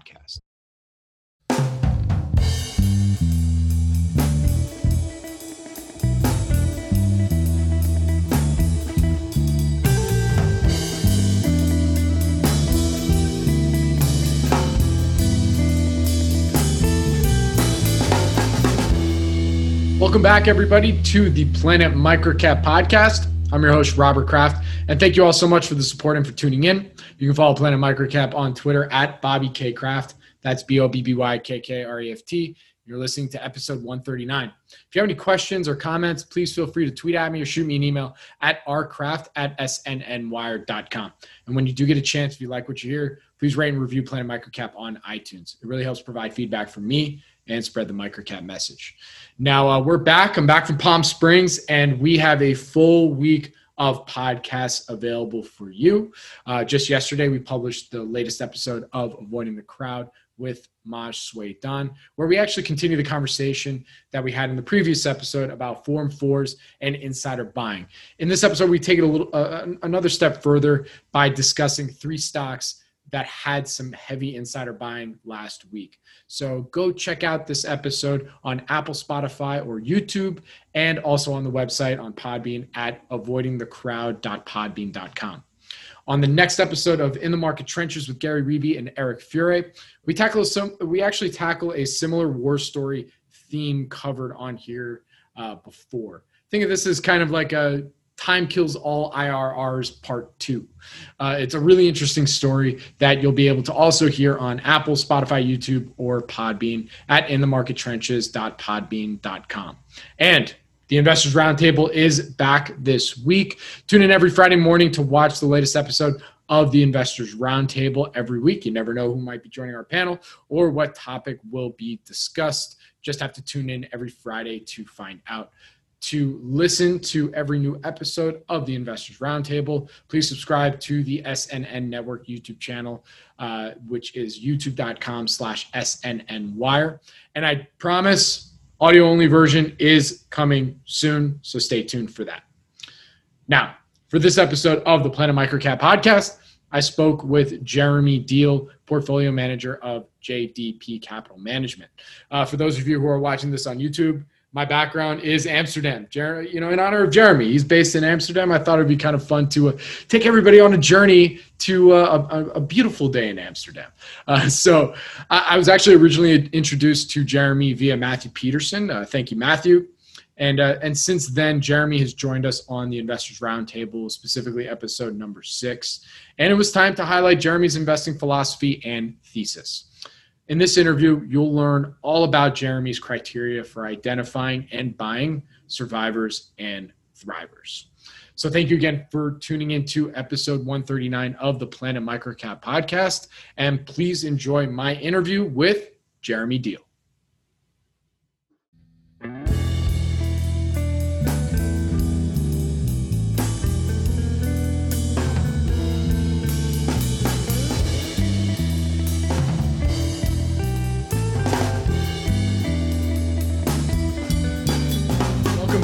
podcast. Welcome back, everybody, to the Planet Microcap podcast. I'm your host, Robert Kreft, and thank you all so much for the support and for tuning in. You can follow Planet Microcap on Twitter at Bobby K Kreft. That's B O B B Y K K R E F T. You're listening to episode 139. If you have any questions or comments, please feel free to tweet at me or shoot me an email at rkreft at snnwire.com. And when you do get a chance, if you like what you hear, please rate and review Planet Microcap on iTunes. It really helps provide feedback for me and spread the microcap message. Now uh, we're back. I'm back from Palm Springs, and we have a full week of podcasts available for you. Uh, just yesterday, we published the latest episode of Avoiding the Crowd with Maj Soueidan, where we actually continue the conversation that we had in the previous episode about Form 4s and insider buying. In this episode, we take it a little uh, another step further by discussing three stocks that had some heavy insider buying last week. So go check out this episode on Apple, Spotify, or YouTube, and also on the website on Podbean at avoidingthecrowd.podbean.com. On the next episode of In the Market Trenches with Gary Reeby and Eric Fure, we tackle some. We actually tackle a similar war story theme covered on here uh, before. Think of this as kind of like a Time Kills All IRRs Part 2. Uh, it's a really interesting story that you'll be able to also hear on Apple, Spotify, YouTube, or Podbean at inthemarkettrenches.podbean.com. And the Investors Roundtable is back this week. Tune in every Friday morning to watch the latest episode of the Investors Roundtable every week. You never know who might be joining our panel or what topic will be discussed. Just have to tune in every Friday to find out to listen to every new episode of the Investors Roundtable, please subscribe to the SNN Network YouTube channel, uh, which is youtube.com slash SNNWire. And I promise audio only version is coming soon, so stay tuned for that. Now, for this episode of the Planet Microcap podcast, I spoke with Jeremy Deal, portfolio manager of JDP Capital Management. Uh, for those of you who are watching this on YouTube, my background is Amsterdam. Jer- you know, in honor of Jeremy, he's based in Amsterdam. I thought it'd be kind of fun to uh, take everybody on a journey to uh, a, a, beautiful day in Amsterdam. Uh, so I, I, was actually originally introduced to Jeremy via Matthew Peterson. Uh, thank you, Matthew. And uh, and since then, Jeremy has joined us on the Investors Roundtable, specifically episode number six. And it was time to highlight Jeremy's investing philosophy and thesis. In this interview, you'll learn all about Jeremy's criteria for identifying and buying survivors and thrivers. So, thank you again for tuning into episode 139 of the Planet Microcap podcast. And please enjoy my interview with Jeremy Deal.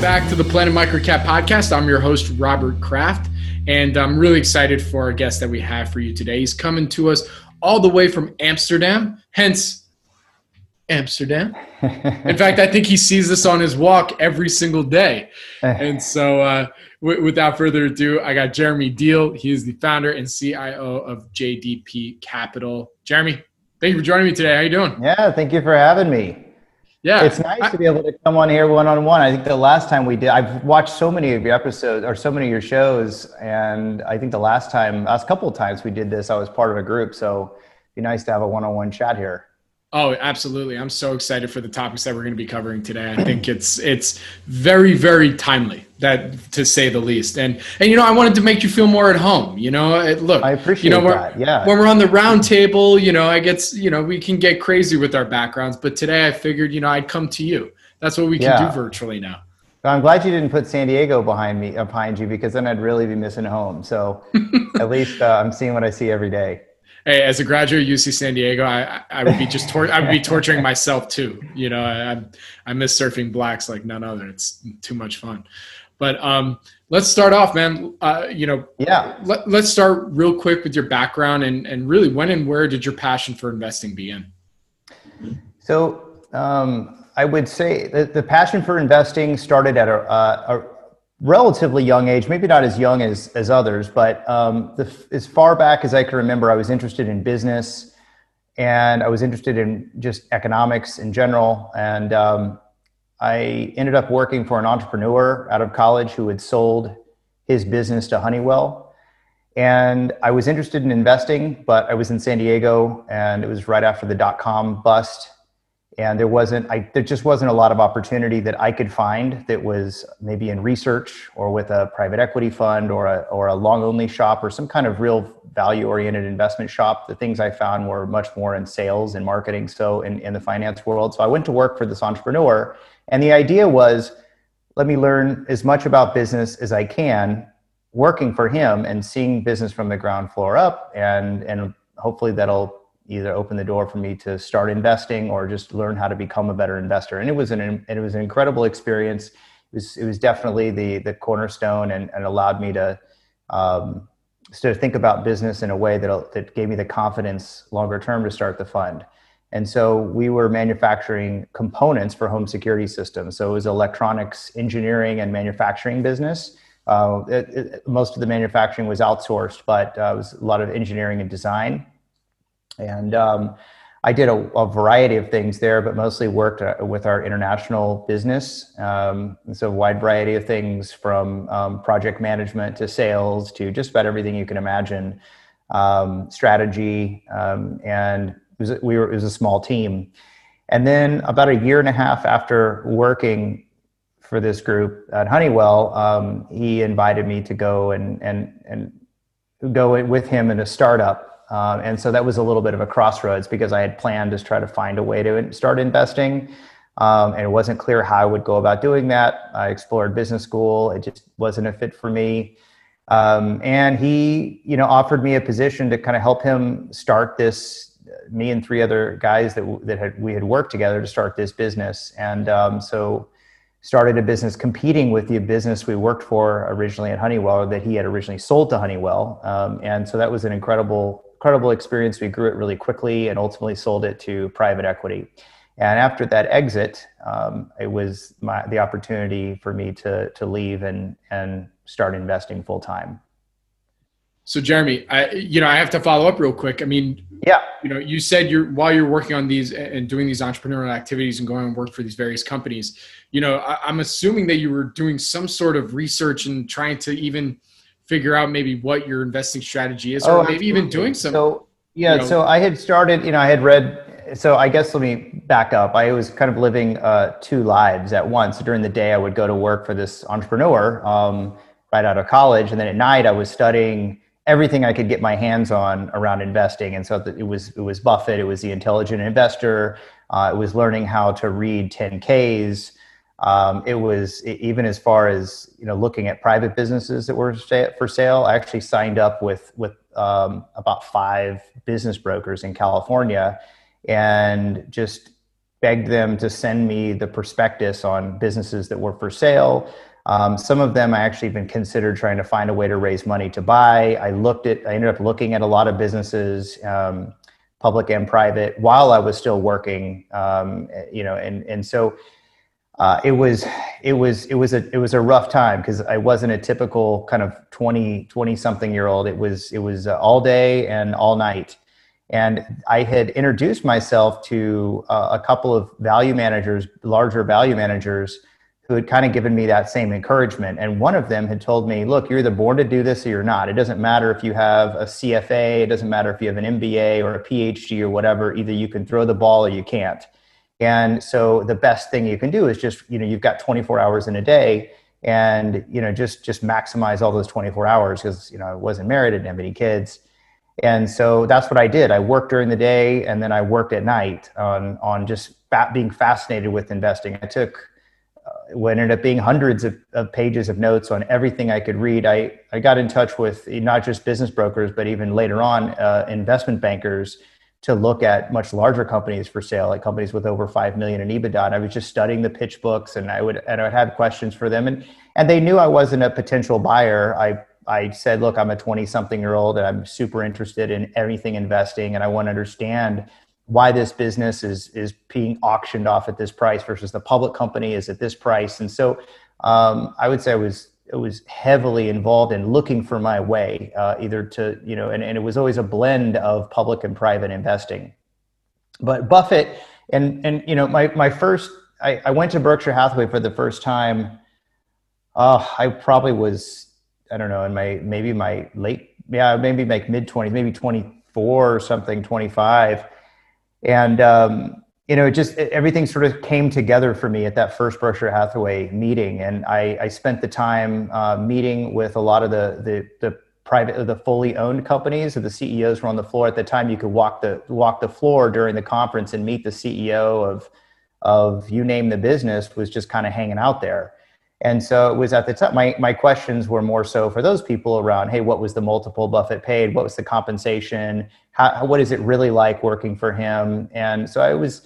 Back to the Planet Microcap podcast. I'm your host, Robert Kreft, and I'm really excited for our guest that we have for you today. He's coming to us all the way from Amsterdam, hence Amsterdam. In fact, I think he sees this on his walk every single day. And so, uh, w- without further ado, I got Jeremy Deal. He is the founder and CIO of JDP Capital. Jeremy, thank you for joining me today. How are you doing? Yeah, thank you for having me. Yeah, it's nice I, to be able to come on here one on one. I think the last time we did, I've watched so many of your episodes or so many of your shows, and I think the last time, last couple of times we did this, I was part of a group. So it'd be nice to have a one on one chat here. Oh, absolutely. I'm so excited for the topics that we're going to be covering today. I think it's it's very very timely that to say the least. And and you know, I wanted to make you feel more at home, you know. Look, I appreciate you know, that. Yeah. When we're on the round table, you know, I get, you know, we can get crazy with our backgrounds, but today I figured, you know, I'd come to you. That's what we can yeah. do virtually now. I'm glad you didn't put San Diego behind me, uh, behind you, because then I'd really be missing home. So at least uh, I'm seeing what I see every day hey, as a graduate of UC San Diego, I, I would be just tor- I would be torturing myself too. You know, I, I miss surfing blacks like none other. It's too much fun. But um, let's start off, man. Uh, you know, yeah. Let, let's start real quick with your background and and really when and where did your passion for investing begin? So um, I would say that the passion for investing started at a, a, relatively young age, maybe not as young as, as others, but um, the, as far back as I can remember, I was interested in business and I was interested in just economics in general. And um, I ended up working for an entrepreneur out of college who had sold his business to Honeywell. And I was interested in investing, but I was in San Diego and it was right after the dot com bust. And there wasn't I, there just wasn't a lot of opportunity that i could find that was maybe in research or with a private equity fund or a, or a long only shop or some kind of real value oriented investment shop. The things i found were much more in sales and marketing so in, in the finance world. So i went to work for this entrepreneur and the idea was let me learn as much about business as i can working for him and seeing business from the ground floor up and and hopefully that'll either open the door for me to start investing or just learn how to become a better investor. And it was an it was an incredible experience. It was it was definitely the the cornerstone and, and allowed me to um, to think about business in a way that that gave me the confidence longer term to start the fund. And so we were manufacturing components for home security systems. So it was electronics engineering and manufacturing business. Uh, it, it, most of the manufacturing was outsourced, but uh, it was a lot of engineering and design and um, I did a, a, variety of things there, but mostly worked uh, with our international business. Um, so, a wide variety of things from um, project management to sales to just about everything you can imagine, um, strategy. Um, and was, we were, it was a small team. And then, about a year and a half after working for this group at Honeywell, um, he invited me to go and, and, and go with him in a startup um, and so that was a little bit of a crossroads because I had planned to try to find a way to start investing. Um, and it wasn't clear how I would go about doing that. I explored business school. It just wasn't a fit for me. Um, and he, you know, offered me a position to kind of help him start this. Me and three other guys that that had we had worked together to start this business, and um, so started a business competing with the business we worked for originally at Honeywell that he had originally sold to Honeywell. Um, and so that was an incredible incredible experience. We grew it really quickly and ultimately sold it to private equity. And after that exit, um, it was my, the opportunity for me to to leave and and start investing full time. So Jeremy, I you know I have to follow up real quick. I mean, yeah, you know, you said you're while you're working on these and doing these entrepreneurial activities and going and work for these various companies. You know, I, I'm assuming that you were doing some sort of research and trying to even figure out maybe what your investing strategy is, or oh, maybe even doing some. So yeah, you know, so I had started. You know, I had read. So I guess let me back up. I was kind of living uh, two lives at once. During the day, I would go to work for this entrepreneur um, right out of college, and then at night, I was studying everything I could get my hands on around investing. And so it was it was Buffett, it was the Intelligent Investor, uh, it was learning how to read 10Ks. Um, it was even as far as you know, looking at private businesses that were for sale. I actually signed up with with um, about five business brokers in California, and just begged them to send me the prospectus on businesses that were for sale. Um, some of them I actually been considered trying to find a way to raise money to buy. I looked at, I ended up looking at a lot of businesses, um, public and private, while I was still working. Um, you know, and and so uh, it was it was it was a it was a rough time because I wasn't a typical kind of 20 20 something year old. It was it was uh, all day and all night, and I had introduced myself to uh, a couple of value managers, larger value managers, who had kind of given me that same encouragement. And one of them had told me, look, you're either born to do this or you're not. It doesn't matter if you have a CFA, it doesn't matter if you have an MBA or a PhD or whatever. Either you can throw the ball or you can't. And so the best thing you can do is just, you know, you've got 24 hours in a day and, you know, just just maximize all those 24 hours because, you know, I wasn't married, I didn't have any kids. And so that's what I did. I worked during the day and then I worked at night on on just being fascinated with investing. I took what ended up being hundreds of, of, pages of notes on everything I could read. I, I got in touch with not just business brokers, but even later on, uh, investment bankers to look at much larger companies for sale, like companies with over 5 million in EBITDA. And I was just studying the pitch books and I would, and I would have questions for them. And, and they knew I wasn't a potential buyer. I, I said, look, I'm a 20 something year old and I'm super interested in everything investing and I want to understand why this business is is being auctioned off at this price versus the public company is at this price. And so um, I would say I was it was heavily involved in looking for my way, uh, either to you know, and, and it was always a blend of public and private investing. But Buffett and and you know, my my first I, I went to Berkshire Hathaway for the first time. Uh, I probably was I don't know in my maybe my late yeah maybe like mid twenties maybe twenty four or something twenty five and um, you know, it just it, everything sort of came together for me at that first Berkshire Hathaway meeting, and I, I spent the time uh, meeting with a lot of the the, the private the fully owned companies. So the CEOs were on the floor. At the time you could walk the walk the floor during the conference and meet the CEO of of you name the business was just kind of hanging out there and so it was at the time, my, my questions were more so for those people around, hey, what was the multiple Buffett paid? What was the compensation? How, what is it really like working for him? And so I was,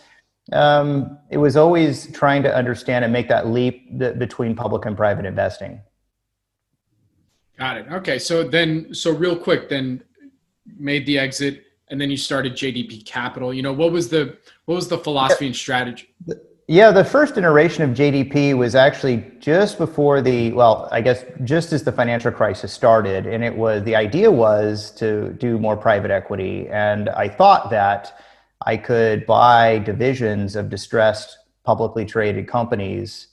um, it was always trying to understand and make that leap th- between public and private investing. Got it. Okay. So then, so real quick, then made the exit and then you started JDP Capital. You know, what was the, what was the philosophy and strategy? Yeah, the first iteration of JDP was actually just before the, well, I guess just as the financial crisis started. And it was, the idea was to do more private equity. And I thought that I could buy divisions of distressed publicly traded companies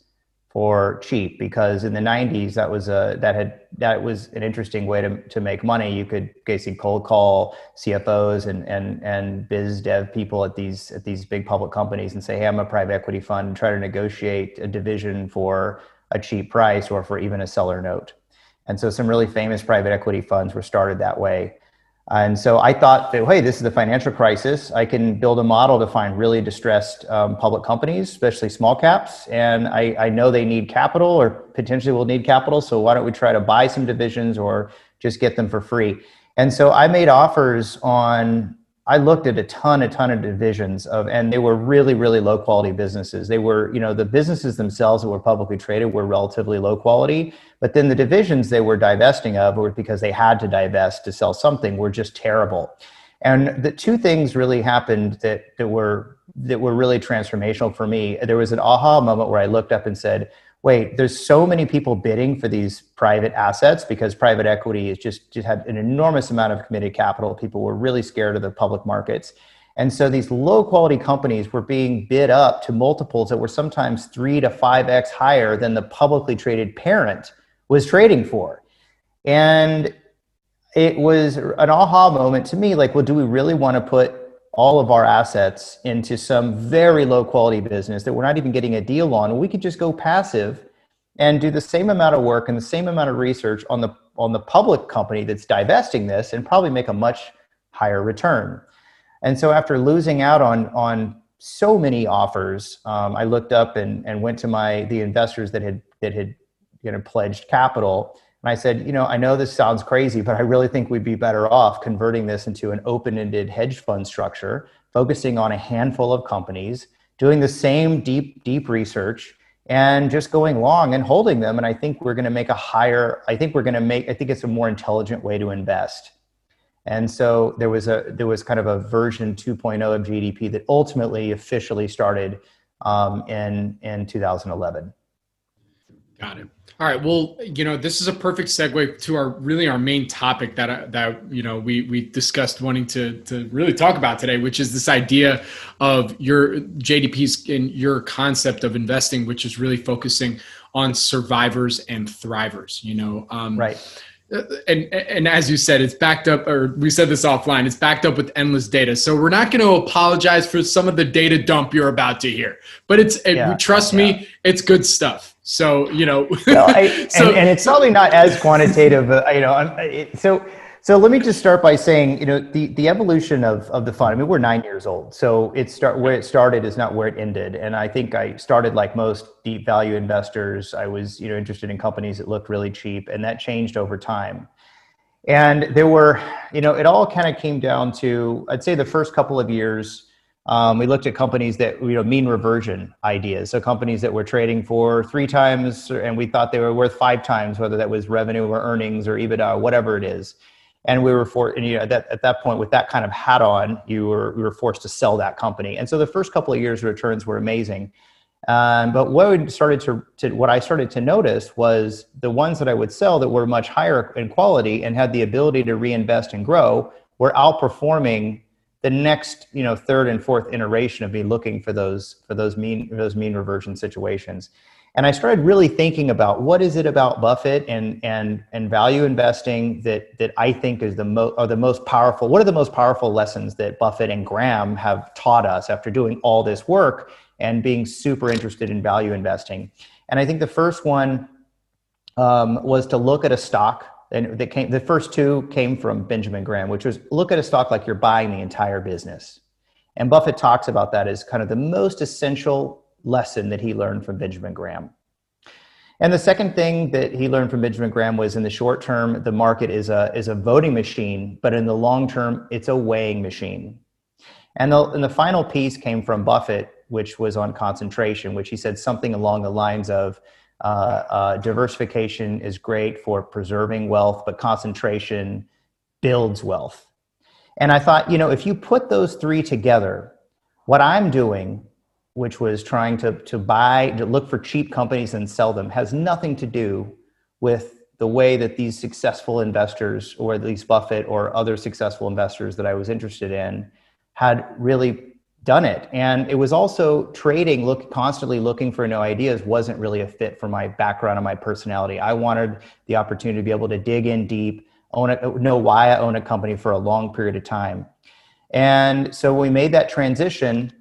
for cheap because in the 90s that was a that had that was an interesting way to, to make money. You could basically cold call cfos and and and biz dev people at these at these big public companies and say hey i'm a private equity fund and try to negotiate a division for a cheap price or for even a seller note. And so some really famous private equity funds were started that way and so I thought that, hey, this is the financial crisis. I can build a model to find really distressed um, public companies, especially small caps. And I, I know they need capital or potentially will need capital. So why don't we try to buy some divisions or just get them for free? And so I made offers on I looked at a ton, a ton of divisions of, and they were really, really low quality businesses. They were, you know, the businesses themselves that were publicly traded were relatively low quality, but then the divisions they were divesting of, or because they had to divest to sell something, were just terrible. And the two things really happened that that were that were really transformational for me. There was an aha moment where I looked up and said, wait, there's so many people bidding for these private assets because private equity is just, just had an enormous amount of committed capital. People were really scared of the public markets. And so these low quality companies were being bid up to multiples that were sometimes three to five X higher than the publicly traded parent was trading for. And it was an aha moment to me like, well, do we really want to put all of our assets into some very low quality business that we're not even getting a deal on. We could just go passive and do the same amount of work and the same amount of research on the on the public company that's divesting this and probably make a much higher return. And so after losing out on on so many offers um, i looked up and, and went to my the investors that had that had you know pledged capital and I said, you know, I know this sounds crazy, but I really think we'd be better off converting this into an open ended hedge fund structure, focusing on a handful of companies, doing the same deep, deep research, and just going long and holding them. And I think we're going to make a higher, I think we're going to make, I think it's a more intelligent way to invest. And so there was a there was kind of a version 2.0 of JDP that ultimately officially started um, in in 2011. Got it. All right. Well, you know, this is a perfect segue to our really our main topic that uh, that you know we we discussed wanting to to really talk about today, which is this idea of your JDP's and your concept of investing, which is really focusing on survivors and thrivers. You know, um, right and and as you said it's backed up or we said this offline it's backed up with endless data so we're not going to apologize for some of the data dump you're about to hear but it's yeah, trust yeah. me it's good stuff so you know I, so, and, and, it's probably not as quantitative uh, you know it, so so let me just start by saying, you know, the, the evolution of, of the fund. I mean, we're nine years old, so it start where it started is not where it ended. And I think I started like most deep value investors. I was, you know, interested in companies that looked really cheap, and that changed over time. And there were, you know, it all kind of came down to, I'd say, the first couple of years. Um, we looked at companies that you know mean reversion ideas. So companies that were trading for three times and we thought they were worth five times whether that was revenue or earnings or ebitda whatever it is. And we were for and, you know that at that point with that kind of hat on you were we were forced to sell that company. And so the first couple of years returns were amazing. Um, but what we started to, to what i started to notice was the ones that i would sell that were much higher in quality and had the ability to reinvest and grow were outperforming the next you know third and fourth iteration of me looking for those for those mean those mean reversion situations and I started really thinking about what is it about Buffett and and and value investing that that I think is the most are the most powerful. What are the most powerful lessons that Buffett and Graham have taught us after doing all this work and being super interested in value investing? And I think the first one um, was to look at a stock. And that came, the first two came from Benjamin Graham, which was look at a stock like you're buying the entire business. And Buffett talks about that as kind of the most essential lesson that he learned from Benjamin Graham. And the second thing that he learned from Benjamin Graham was in the short term, the market is a, is a voting machine, but in the long term, it's a weighing machine. And the, and the final piece came from Buffett, which was on concentration, which he said something along the lines of uh, uh, diversification is great for preserving wealth, but concentration builds wealth. And I thought, you know, if you put those three together, what I'm doing which was trying to, to buy, to look for cheap companies and sell them, has nothing to do with the way that these successful investors, or at least Buffett or other successful investors that I was interested in, had really done it. And it was also trading, look constantly looking for new ideas wasn't really a fit for my background and my personality. I wanted the opportunity to be able to dig in deep, own it, know why I own a company for a long period of time. And so we made that transition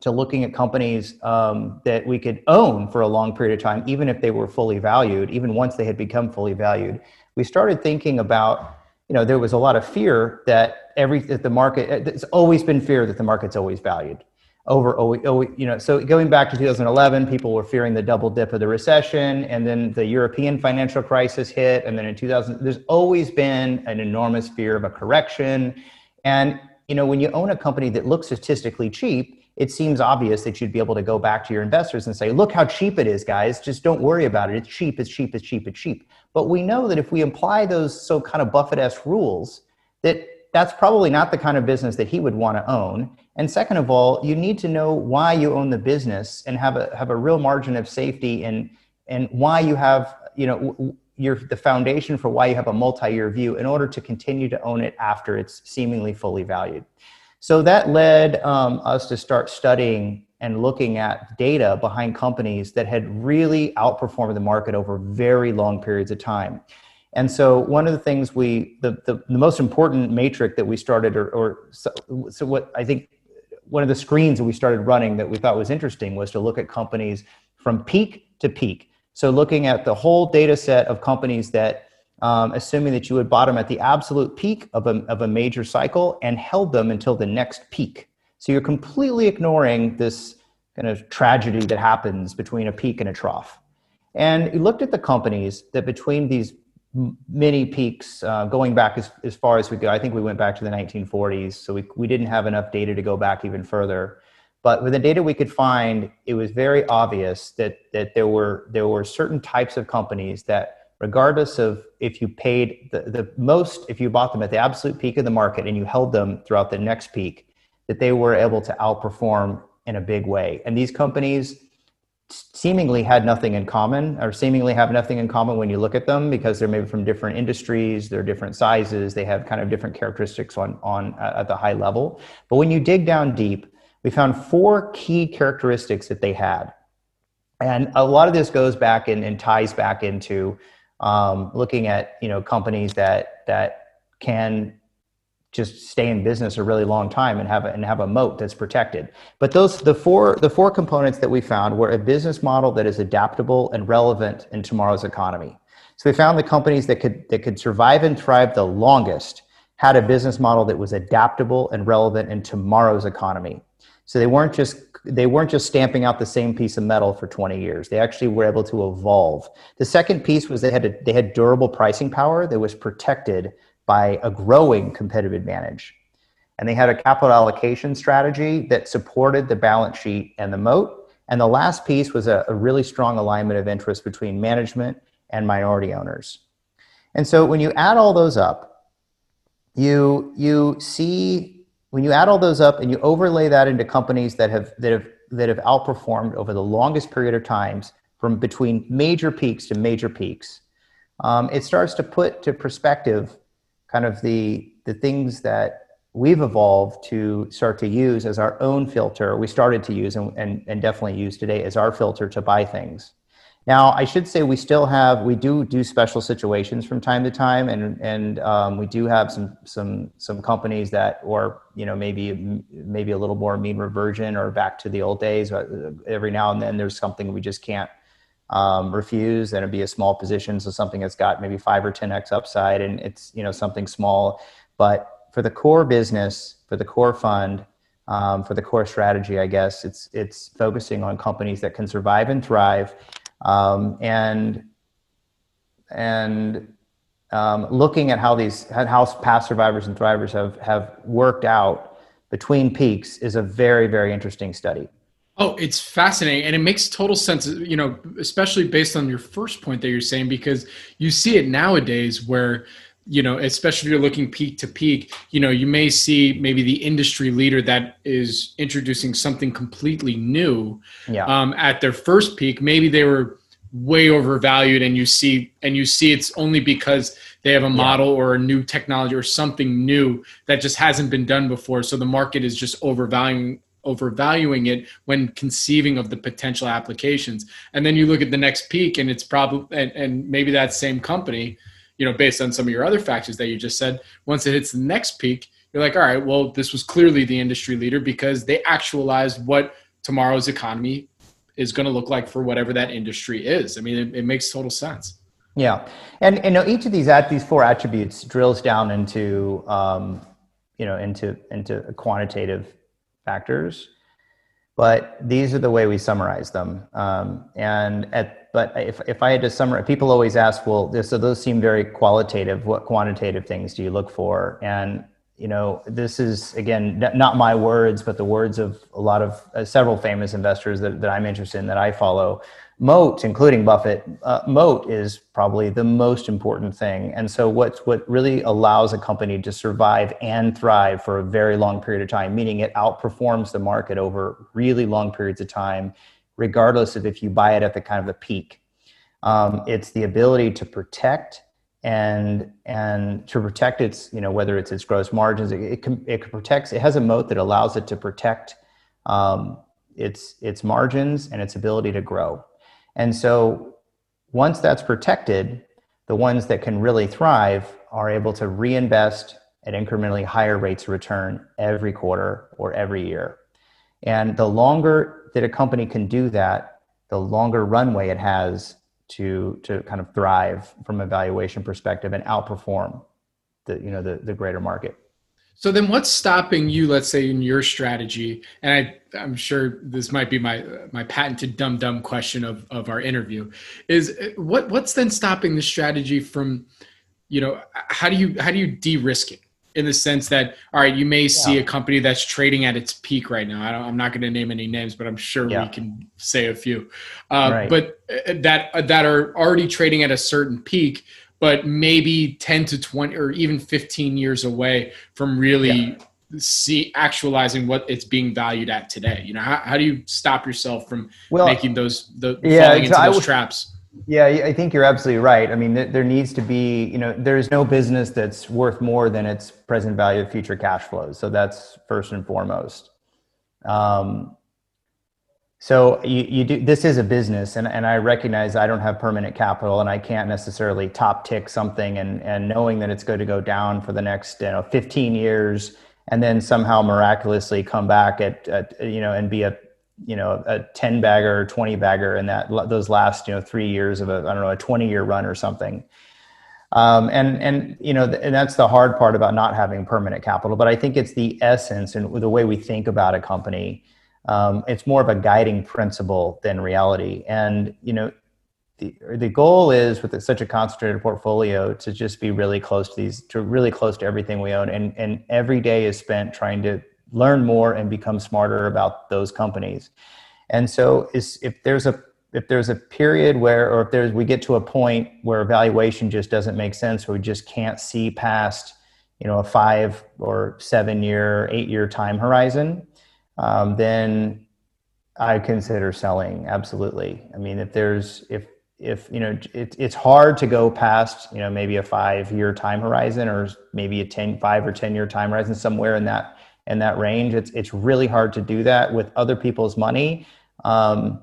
to looking at companies um, that we could own for a long period of time, even if they were fully valued, even once they had become fully valued. We started thinking about, you know, there was a lot of fear that every that the market. Eh, it's always been fear that the market's always valued over. Oh, oh, you know, so going back to 2011, people were fearing the double dip of the recession, and then the European financial crisis hit, and then in 2000, there's always been an enormous fear of a correction, and you know, when you own a company that looks statistically cheap it seems obvious that you'd be able to go back to your investors and say, look how cheap it is, guys. Just don't worry about it. It's cheap, it's cheap, it's cheap, it's cheap. But we know that if we apply those so kind of Buffett-esque rules, that that's probably not the kind of business that he would want to own. And second of all, you need to know why you own the business and have a have a real margin of safety and and why you have you know your the foundation for why you have a multi-year view in order to continue to own it after it's seemingly fully valued. So that led um, us to start studying and looking at data behind companies that had really outperformed the market over very long periods of time. And so one of the things we, the, the, the most important metric that we started, or, or so, so what I think one of the screens that we started running that we thought was interesting was to look at companies from peak to peak. So looking at the whole data set of companies that um, assuming that you would bottom at the absolute peak of a, of a major cycle and held them until the next peak. So you're completely ignoring this kind of tragedy that happens between a peak and a trough. And you looked at the companies that between these mini peaks, uh, going back as, as far as we go, I think we went back to the 1940s, so we, we didn't have enough data to go back even further. But with the data we could find, it was very obvious that, that there, were, there were certain types of companies that regardless of if you paid the, the most, if you bought them at the absolute peak of the market and you held them throughout the next peak, that they were able to outperform in a big way. And these companies seemingly had nothing in common or seemingly have nothing in common when you look at them because they're maybe from different industries they're different sizes they have kind of different characteristics on on at the high level but when you dig down deep we found four key characteristics that they had and a lot of this goes back and, and ties back into um, looking at you know companies that that can just stay in business a really long time and have a, and have a moat that's protected. But those the four the four components that we found were a business model that is adaptable and relevant in tomorrow's economy. So we found the companies that could that could survive and thrive the longest had a business model that was adaptable and relevant in tomorrow's economy. So they weren't just they weren't just stamping out the same piece of metal for 20 years. They actually were able to evolve. The second piece was they had a, they had durable pricing power that was protected by a growing competitive advantage. And they had a capital allocation strategy that supported the balance sheet and the moat. And the last piece was a, a really strong alignment of interest between management and minority owners. And so when you add all those up, you, you see, when you add all those up and you overlay that into companies that have, that have, that have outperformed over the longest period of times from between major peaks to major peaks, um, it starts to put to perspective kind of the the things that we've evolved to start to use as our own filter. We started to use and, and, and definitely use today as our filter to buy things now i should say we still have we do do special situations from time to time and and um, we do have some some some companies that or you know maybe maybe a little more mean reversion or back to the old days uh, every now and then there's something we just can't um, refuse, and it'd be a small position. So something that's got maybe five or 10x upside and it's, you know, something small. But for the core business, for the core fund, um, for the core strategy, I guess it's, it's focusing on companies that can survive and thrive. Um, and, and um, looking at how these, how past survivors and thrivers have, have worked out between peaks is a very, very interesting study. Oh, it's fascinating. And it makes total sense, you know, especially based on your first point that you're saying, because you see it nowadays where, you know, especially if you're looking peak to peak, you know, you may see maybe the industry leader that is introducing something completely new yeah. um, at their first peak. Maybe they were way overvalued and you see and you see it's only because they have a model yeah. or a new technology or something new that just hasn't been done before so the market is just overvaluing overvaluing it when conceiving of the potential applications. And then you look at the next peak and it's probably, and, and maybe that same company, you know, based on some of your other factors that you just said, once it hits the next peak, you're like, all right, well, this was clearly the industry leader because they actualized what tomorrow's economy is going to look like for whatever that industry is. I mean, it, it makes total sense. Yeah, and you know, each of these at these four attributes drills down into um, you know into into quantitative factors, but these are the way we summarize them. Um, and at, but if, if I had to summarize, people always ask, well, so those seem very qualitative. What quantitative things do you look for? And you know, this is again not my words, but the words of a lot of uh, several famous investors that, that I'm interested in that I follow moat, including Buffett, uh, moat is probably the most important thing. And so, what what really allows a company to survive and thrive for a very long period of time, meaning it outperforms the market over really long periods of time, regardless of if you buy it at the kind of the peak. Um, it's the ability to protect and and to protect its you know whether it's its gross margins it, it, can, it protects it has a moat that allows it to protect um, its its margins and its ability to grow and so once that's protected, the ones that can really thrive are able to reinvest at incrementally higher rates of return every quarter or every year. And the longer that a company can do that, the longer runway it has to, to kind of thrive from a valuation perspective and outperform the, you know, the, the greater market. So then, what's stopping you? Let's say in your strategy, and I, I'm sure this might be my my patented dumb dumb question of of our interview, is what what's then stopping the strategy from, you know, how do you how do you de-risk it in the sense that all right, you may see yeah. a company that's trading at its peak right now. I am not going to name any names, but I'm sure yeah. we can say a few, uh, right. but uh, that that are already trading at a certain peak but maybe 10 to 20 or even 15 years away from really yeah. see actualizing what it's being valued at today? You know, how, how do you stop yourself from well, making those the yeah, falling into those w- traps? Yeah, I think you're absolutely right. I mean, there needs to be, you know, there's no business that's worth more than its present value of future cash flows. So that's first and foremost. Um, so you, you do this is a business and, and I recognize I don't have permanent capital and I can't necessarily top tick something and, and knowing that it's going to go down for the next you know 15 years and then somehow miraculously come back at, at you know and be a you know a 10 bagger or 20 bagger in that those last you know three years of a I don't know a 20 year run or something. Um, and and you know and that's the hard part about not having permanent capital. But I think it's the essence and the way we think about a company um, it's more of a guiding principle than reality. And you know, the the goal is with such a concentrated portfolio to just be really close to these, to really close to everything we own, and and every day is spent trying to learn more and become smarter about those companies. And so, is if there's a if there's a period where, or if there's we get to a point where valuation just doesn't make sense, or we just can't see past, you know, a five or seven year, eight year time horizon, um, then I consider selling. Absolutely. I mean, if there's if if you know it, it's hard to go past you know maybe a five year time horizon or maybe a 10 five or 10 year time horizon somewhere in that in that range it's it's really hard to do that with other people's money um,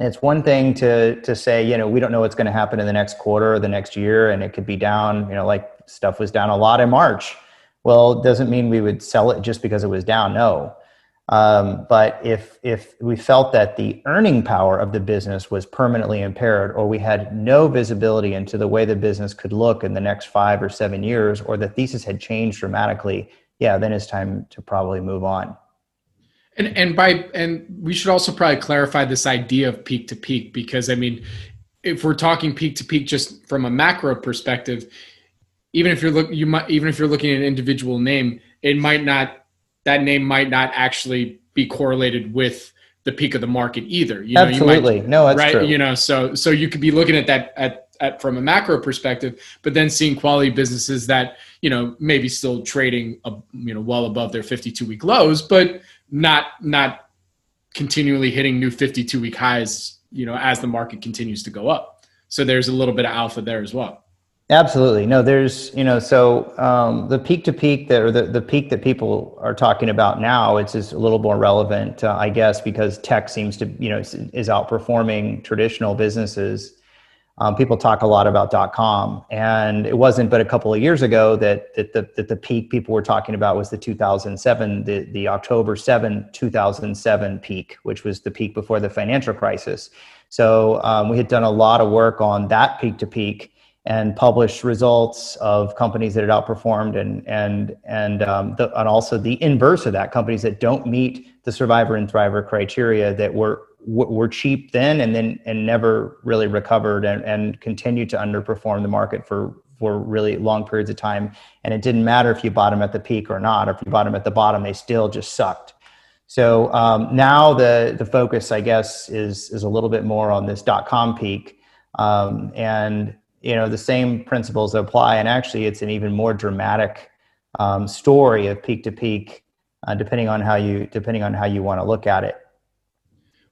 it's one thing to to say you know we don't know what's going to happen in the next quarter or the next year and it could be down you know like stuff was down a lot in march well it doesn't mean we would sell it just because it was down no um, but if if we felt that the earning power of the business was permanently impaired, or we had no visibility into the way the business could look in the next five or seven years, or the thesis had changed dramatically, yeah, then it's time to probably move on. And and by and we should also probably clarify this idea of peak to peak because I mean, if we're talking peak to peak just from a macro perspective, even if you're look you might even if you're looking at an individual name, it might not that name might not actually be correlated with the peak of the market either. You know, Absolutely. You might, no, that's right. True. You know, so so you could be looking at that at, at from a macro perspective, but then seeing quality businesses that you know maybe still trading uh, you know well above their 52 week lows, but not not continually hitting new 52 week highs. You know, as the market continues to go up. So there's a little bit of alpha there as well. Absolutely. No, there's, you know, so um, the peak to peak that, or the, the peak that people are talking about now, it's just a little more relevant, uh, I guess, because tech seems to, you know, is, is outperforming traditional businesses. Um, people talk a lot about dot com and it wasn't but a couple of years ago that, that, the, that the peak people were talking about was the 2007 the, the october 7 2007 peak which was the peak before the financial crisis so um, we had done a lot of work on that peak to peak and published results of companies that had outperformed and and and um, the, and also the inverse of that companies that don't meet the survivor and thriver criteria that were were cheap then and then and never really recovered and, and continued to underperform the market for for really long periods of time. And it didn't matter if you bought them at the peak or not or if you bought them at the bottom they still just sucked. So um, now the the focus i guess is is a little bit more on this dot com peak um, and you know the same principles apply and actually it's an even more dramatic um, story of peak to peak uh, depending on how you depending on how you want to look at it.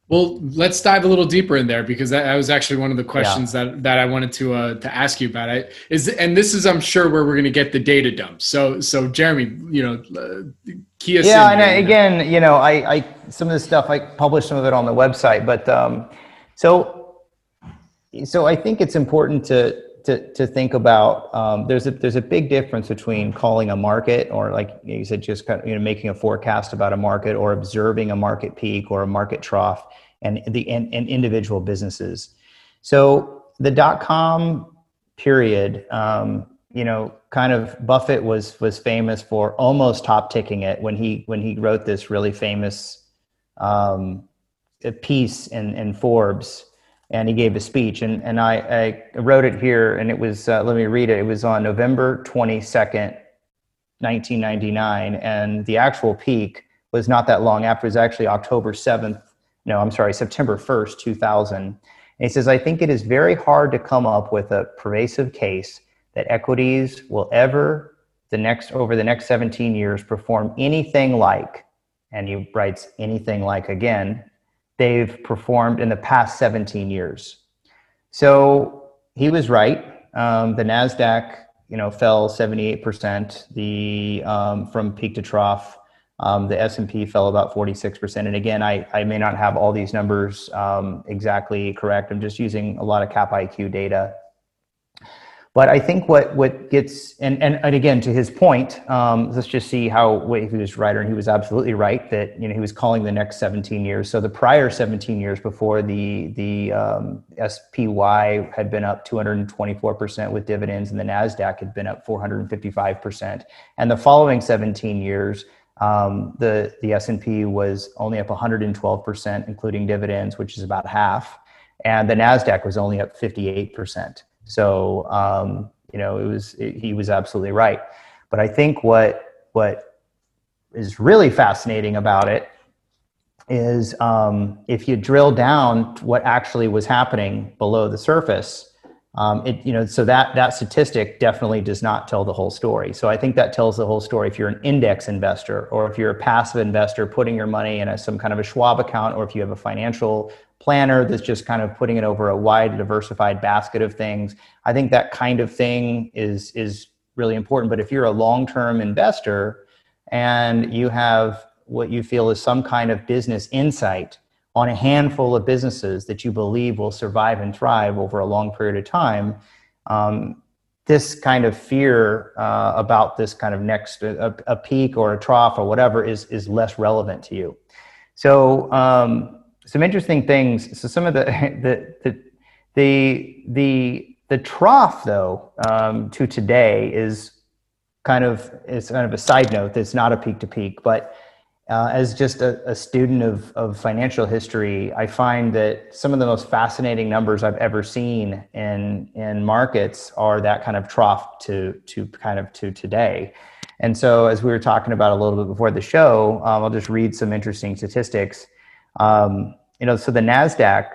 Well let's dive a little deeper in there because that, that was actually one of the questions yeah. that, that i wanted to uh, to ask you about. It is and this is i'm sure where we're going to get the data dump. So so jeremy you know uh, key yeah and I, again you know I, I some of the stuff i published some of it on the website but um, so so I think it's important to to, to think about um, there's a there's a big difference between calling a market or like you said just kind of, you know making a forecast about a market or observing a market peak or a market trough and the and, and individual businesses. So the dot com period, um, you know, kind of Buffett was was famous for almost top ticking it when he when he wrote this really famous um, piece in in Forbes and he gave a speech and, and I, I wrote it here and it was uh, let me read it. It was on november 22nd 1999 and the actual peak was not that long after. It was actually october 7th no i'm sorry september 1st 2000 and he says i think it is very hard to come up with a pervasive case that equities will ever the next over the next 17 years perform anything like, and he writes anything like again, they've performed in the past 17 years. So he was right. Um, the Nasdaq, you know, fell 78%. The um, from peak to trough. Um, the S&P fell about 46%. And again, I, I may not have all these numbers um, exactly correct. I'm just using a lot of Cap IQ data. But I think what what gets and and, and again to his point, um, let's just see how if he was right, and he was absolutely right that you know he was calling the next 17 years. So the prior 17 years before the the um, SPY had been up 224 percent with dividends, and the Nasdaq had been up 455 percent, and the following 17 years. Um, the the S&P was only up 112 percent, including dividends, which is about half, and the Nasdaq was only up 58 percent. So um, you know, it was it, he was absolutely right. But I think what what is really fascinating about it is um, if you drill down what actually was happening below the surface. Um, it you know so that that statistic definitely does not tell the whole story. So I think that tells the whole story. If you're an index investor or if you're a passive investor putting your money in a, some kind of a Schwab account, or if you have a financial planner that's just kind of putting it over a wide diversified basket of things. I think that kind of thing is is really important. But if you're a long-term investor and you have what you feel is some kind of business insight on a handful of businesses that you believe will survive and thrive over a long period of time um, this kind of fear uh, about this kind of next a, a, peak or a trough or whatever is is less relevant to you. So um, some interesting things. So some of the the the the the, the trough though um, to today is kind of is kind of a side note. That's not a peak to peak, but uh, as just a, a, student of, of financial history, I find that some of the most fascinating numbers I've ever seen in in markets are that kind of trough to to kind of to today. And so, as we were talking about a little bit before the show, um, I'll just read some interesting statistics. Um, you know, so the Nasdaq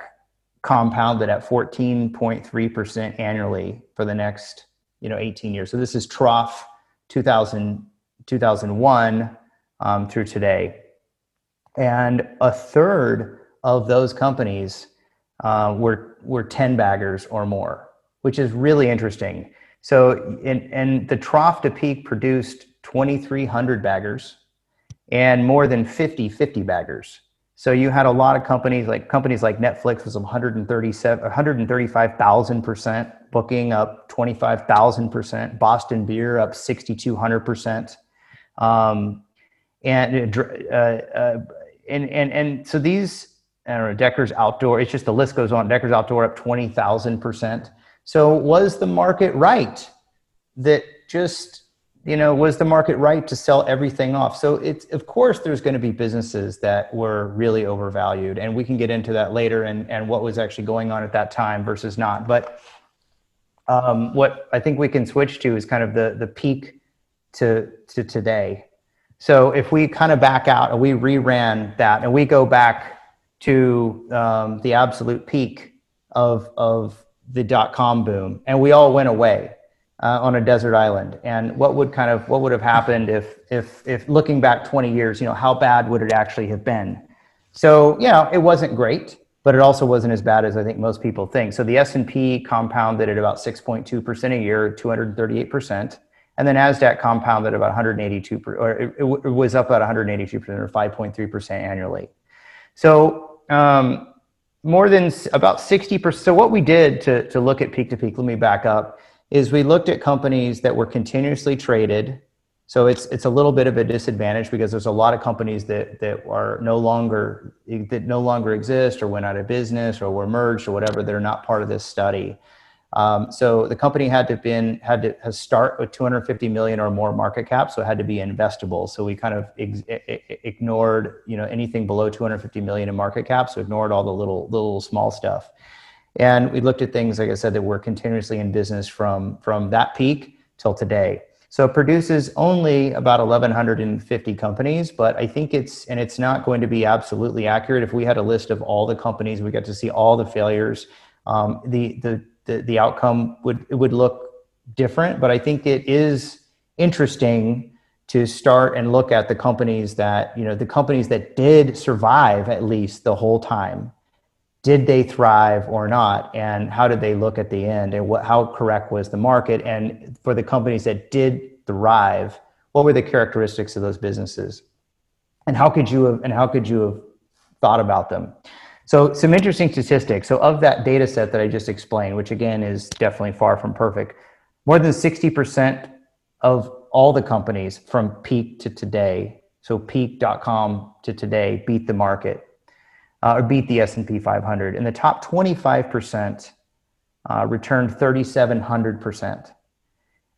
compounded at 14.3% annually for the next, you know, 18 years. So this is trough 2000, 2001 um, through today. And a third of those companies uh, were, were 10 baggers or more, which is really interesting. So, in, and the trough to peak produced 2,300 baggers and more than 50 50 baggers. So you had a lot of companies like companies like Netflix was 137, 135,000 percent, booking up 25,000 percent, Boston Beer up 6,200 percent, um, and, uh, uh, and and and so these I don't know Deckers Outdoor. It's just the list goes on. Deckers Outdoor up 20,000 percent. So was the market right that just you know, was the market right to sell everything off? So it's of course there's going to be businesses that were really overvalued, and we can get into that later and and what was actually going on at that time versus not. But um, what I think we can switch to is kind of the the peak to to today. So if we kind of back out and we reran that and we go back to um, the absolute peak of of the dot com boom, and we all went away uh, on a desert island. And what would kind of what would have happened if if if looking back 20 years you know how bad would it actually have been? So you know it wasn't great but it also wasn't as bad as i think most people think. So the s&p compounded at about 6.2% a year 238% and the nasdaq compounded about 182 or it, it, was up about 182% or 5.3% annually. So um, more than about 60% so what we did to, to look at peak to peak let me back up is we looked at companies that were continuously traded. So it's it's a little bit of a disadvantage because there's a lot of companies that that are no longer that no longer exist or went out of business or were merged or whatever. They're not part of this study. Um, so the company had to been had to start with 250 million or more market cap, so it had to be investable. So we kind of ex- ignored you know anything below 250 million in market cap, so ignored all the little little small stuff. And we looked at things, like I said, that were continuously in business from, from that peak till today. So it produces only about 1,150 companies, but I think it's, and it's not going to be absolutely accurate. If we had a list of all the companies, we got to see all the failures, um, the, the, the, the outcome would, it would look different, but I think it is interesting to start and look at the companies that you know the companies that did survive at least the whole time did they thrive or not? And how did they look at the end? And what how correct was the market? And for the companies that did thrive what were the characteristics of those businesses? And how could you have and how could you have thought about them? So some interesting statistics. So of that data set that i just explained which again is definitely far from perfect more than 60% of all the companies from peak to today so peak.com to today beat the market uh, or beat the s&p 500 and the top 25% uh, returned 3700%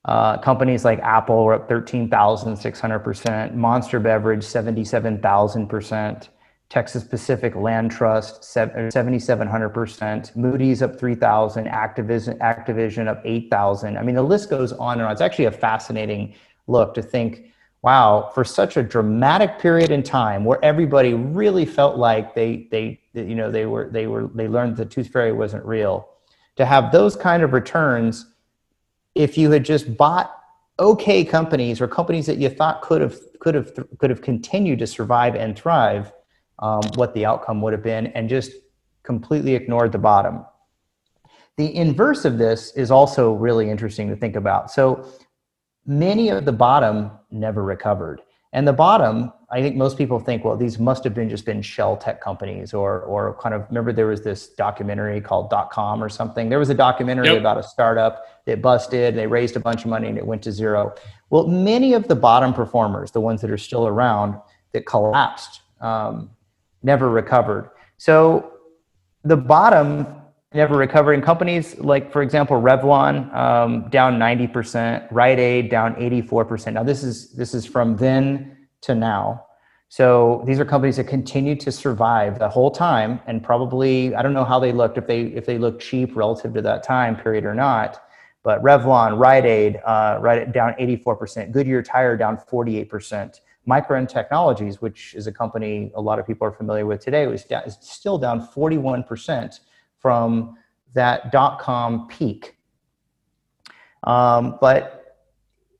uh, companies like apple were up 13600% monster beverage 77000% texas pacific land trust 7700% moody's up 3000 activision, activision up 8000 i mean the list goes on and on. It's actually a fascinating look to think wow for such a dramatic period in time where everybody really felt like they they you know they were they were they learned the tooth fairy wasn't real. To have those kind of returns if you had just bought okay companies or companies that you thought could have could have could have continued to survive and thrive um, what the outcome would have been and just completely ignored the bottom. The inverse of this is also really interesting to think about. So many of the bottom never recovered. And the bottom, I think most people think, well, these must have been just been shell tech companies or or kind of remember there was this documentary called dot com or something. There was a documentary yep. about a startup that busted, they raised a bunch of money and it went to zero. Well, many of the bottom performers, the ones that are still around that collapsed, um, never recovered. So the bottom never recovering companies like for example revlon um, down 90% rite aid down 84% now this is this is from then to now. So these are companies that continue to survive the whole time and probably i don't know how they looked if they if they looked cheap relative to that time period or not but revlon rite aid uh, right down 84% goodyear tire down 48% micron technologies which is a company a lot of people are familiar with today was down, is still down 41% from that dot com peak. Um, but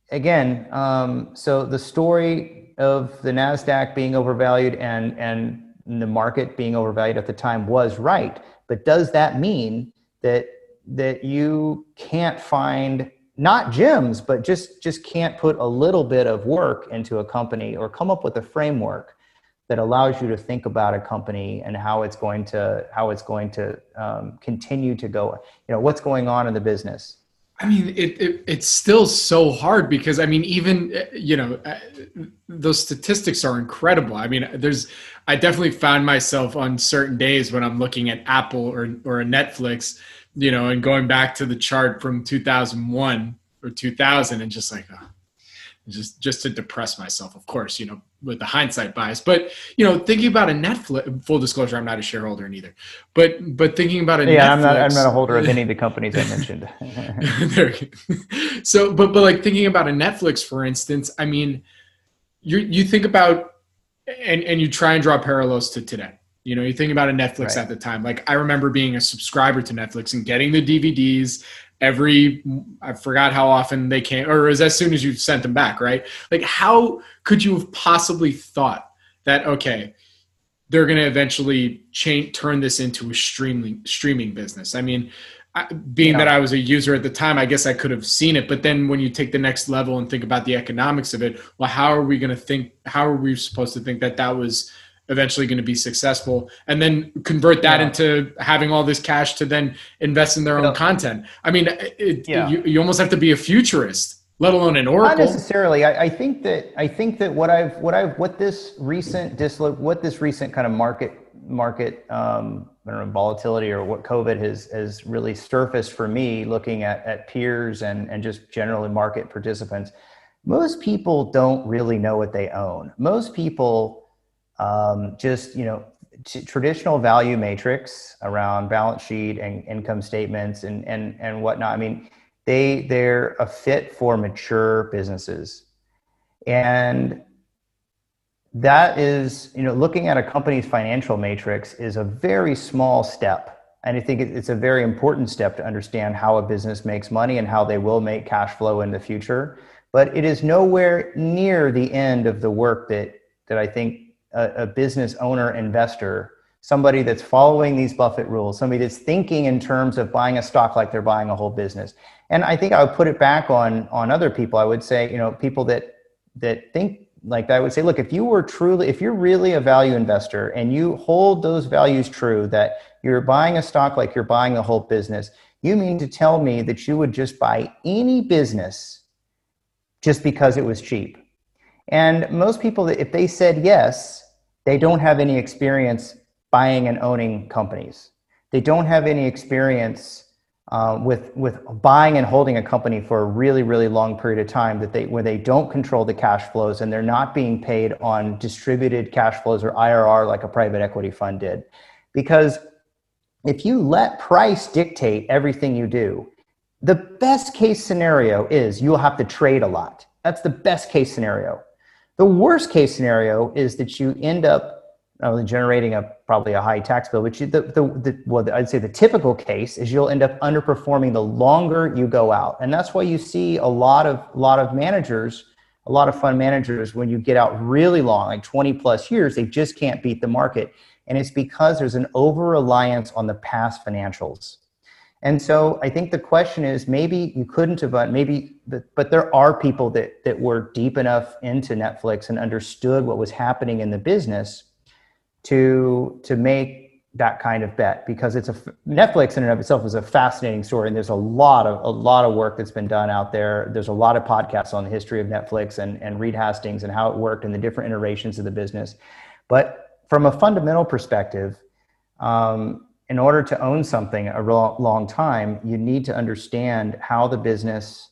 again, um, so the story of the NASDAQ being overvalued and, and the market being overvalued at the time was right. But does that mean that, that you can't find not gems, but just, just can't put a little bit of work into a company or come up with a framework that allows you to think about a company and how it's going to how it's going to um, continue to go you know what's going on in the business. I mean it, it, it's still so hard because i mean even you know uh, those statistics are incredible. I mean there's i definitely found myself on certain days when i'm looking at apple or or a netflix you know and going back to the chart from 2001 or 2000 and just like oh, just just to depress myself of course you know with the hindsight bias. But you know thinking about a netflix full disclosure i'm not a shareholder in either but but thinking about a yeah netflix, i'm not i'm not a holder of any of the companies i mentioned. So but but like thinking about a netflix for instance i mean you you think about and and you try and draw parallels to today. You know you think about a netflix right. at the time. Like i remember being a subscriber to netflix and getting the dvds every I forgot how often they came or was as soon as you sent them back, right? Like how could you have possibly thought that okay, they're going to eventually change turn this into a streaming streaming business? I mean, being yeah. that I was a user at the time, I guess I could have seen it. But then when you take the next level and think about the economics of it, well, how are we going to think? How are we supposed to think that that was eventually going to be successful and then convert that yeah. into having all this cash to then invest in their own content. I mean it, yeah. you, you almost have to be a futurist let alone an oracle. Not necessarily. I, I, think that i think that what i've what i've what this recent dislo- what this recent kind of market market um, I don't know, volatility or what covid has has really surfaced for me looking at at peers and and just generally market participants most people don't really know what they own. Most people um, just you know t- traditional value matrix around balance sheet and income statements and and and whatnot. I mean, they they're a fit for mature businesses, and that is you know looking at a company's financial matrix is a very small step. And I think it's a very important step to understand how a business makes money and how they will make cash flow in the future but it is nowhere near the end of the work that that I think a, a business owner investor somebody that's following these Buffett rules, somebody that's thinking in terms of buying a stock like they're buying a whole business. And I think I would put it back on on other people. I would say, you know, people that that think like that, I would say, look, if you were truly, if you're really a value investor and you hold those values true, that you're buying a stock like you're buying a whole business, you mean to tell me that you would just buy any business just because it was cheap? And most people, if they said yes, they don't have any experience buying and owning companies. They don't have any experience uh, with with buying and holding a company for a really really long period of time that they where they don't control the cash flows and they're not being paid on distributed cash flows or IRR like a private equity fund did, because if you let price dictate everything you do, the best case scenario is you'll have to trade a lot. That's the best case scenario. The worst case scenario is that you end up generating a probably a high tax bill, but you, the, the, the, well, I'd say the typical case is you'll end up underperforming the longer you go out. And that's why you see a lot of, a lot of managers, a lot of fund managers, when you get out really long, like 20 plus years, they just can't beat the market. And it's because there's an over reliance on the past financials. And so I think the question is maybe you couldn't have, maybe, but, but there are people that, that were deep enough into Netflix and understood what was happening in the business to to make that kind of bet because it's a Netflix in and of itself is a fascinating story and there's a lot of a lot of work that's been done out there. There's a lot of podcasts on the history of Netflix and and Reed Hastings and how it worked and the different iterations of the business. But from a fundamental perspective, um, in order to own something a long time, you need to understand how the business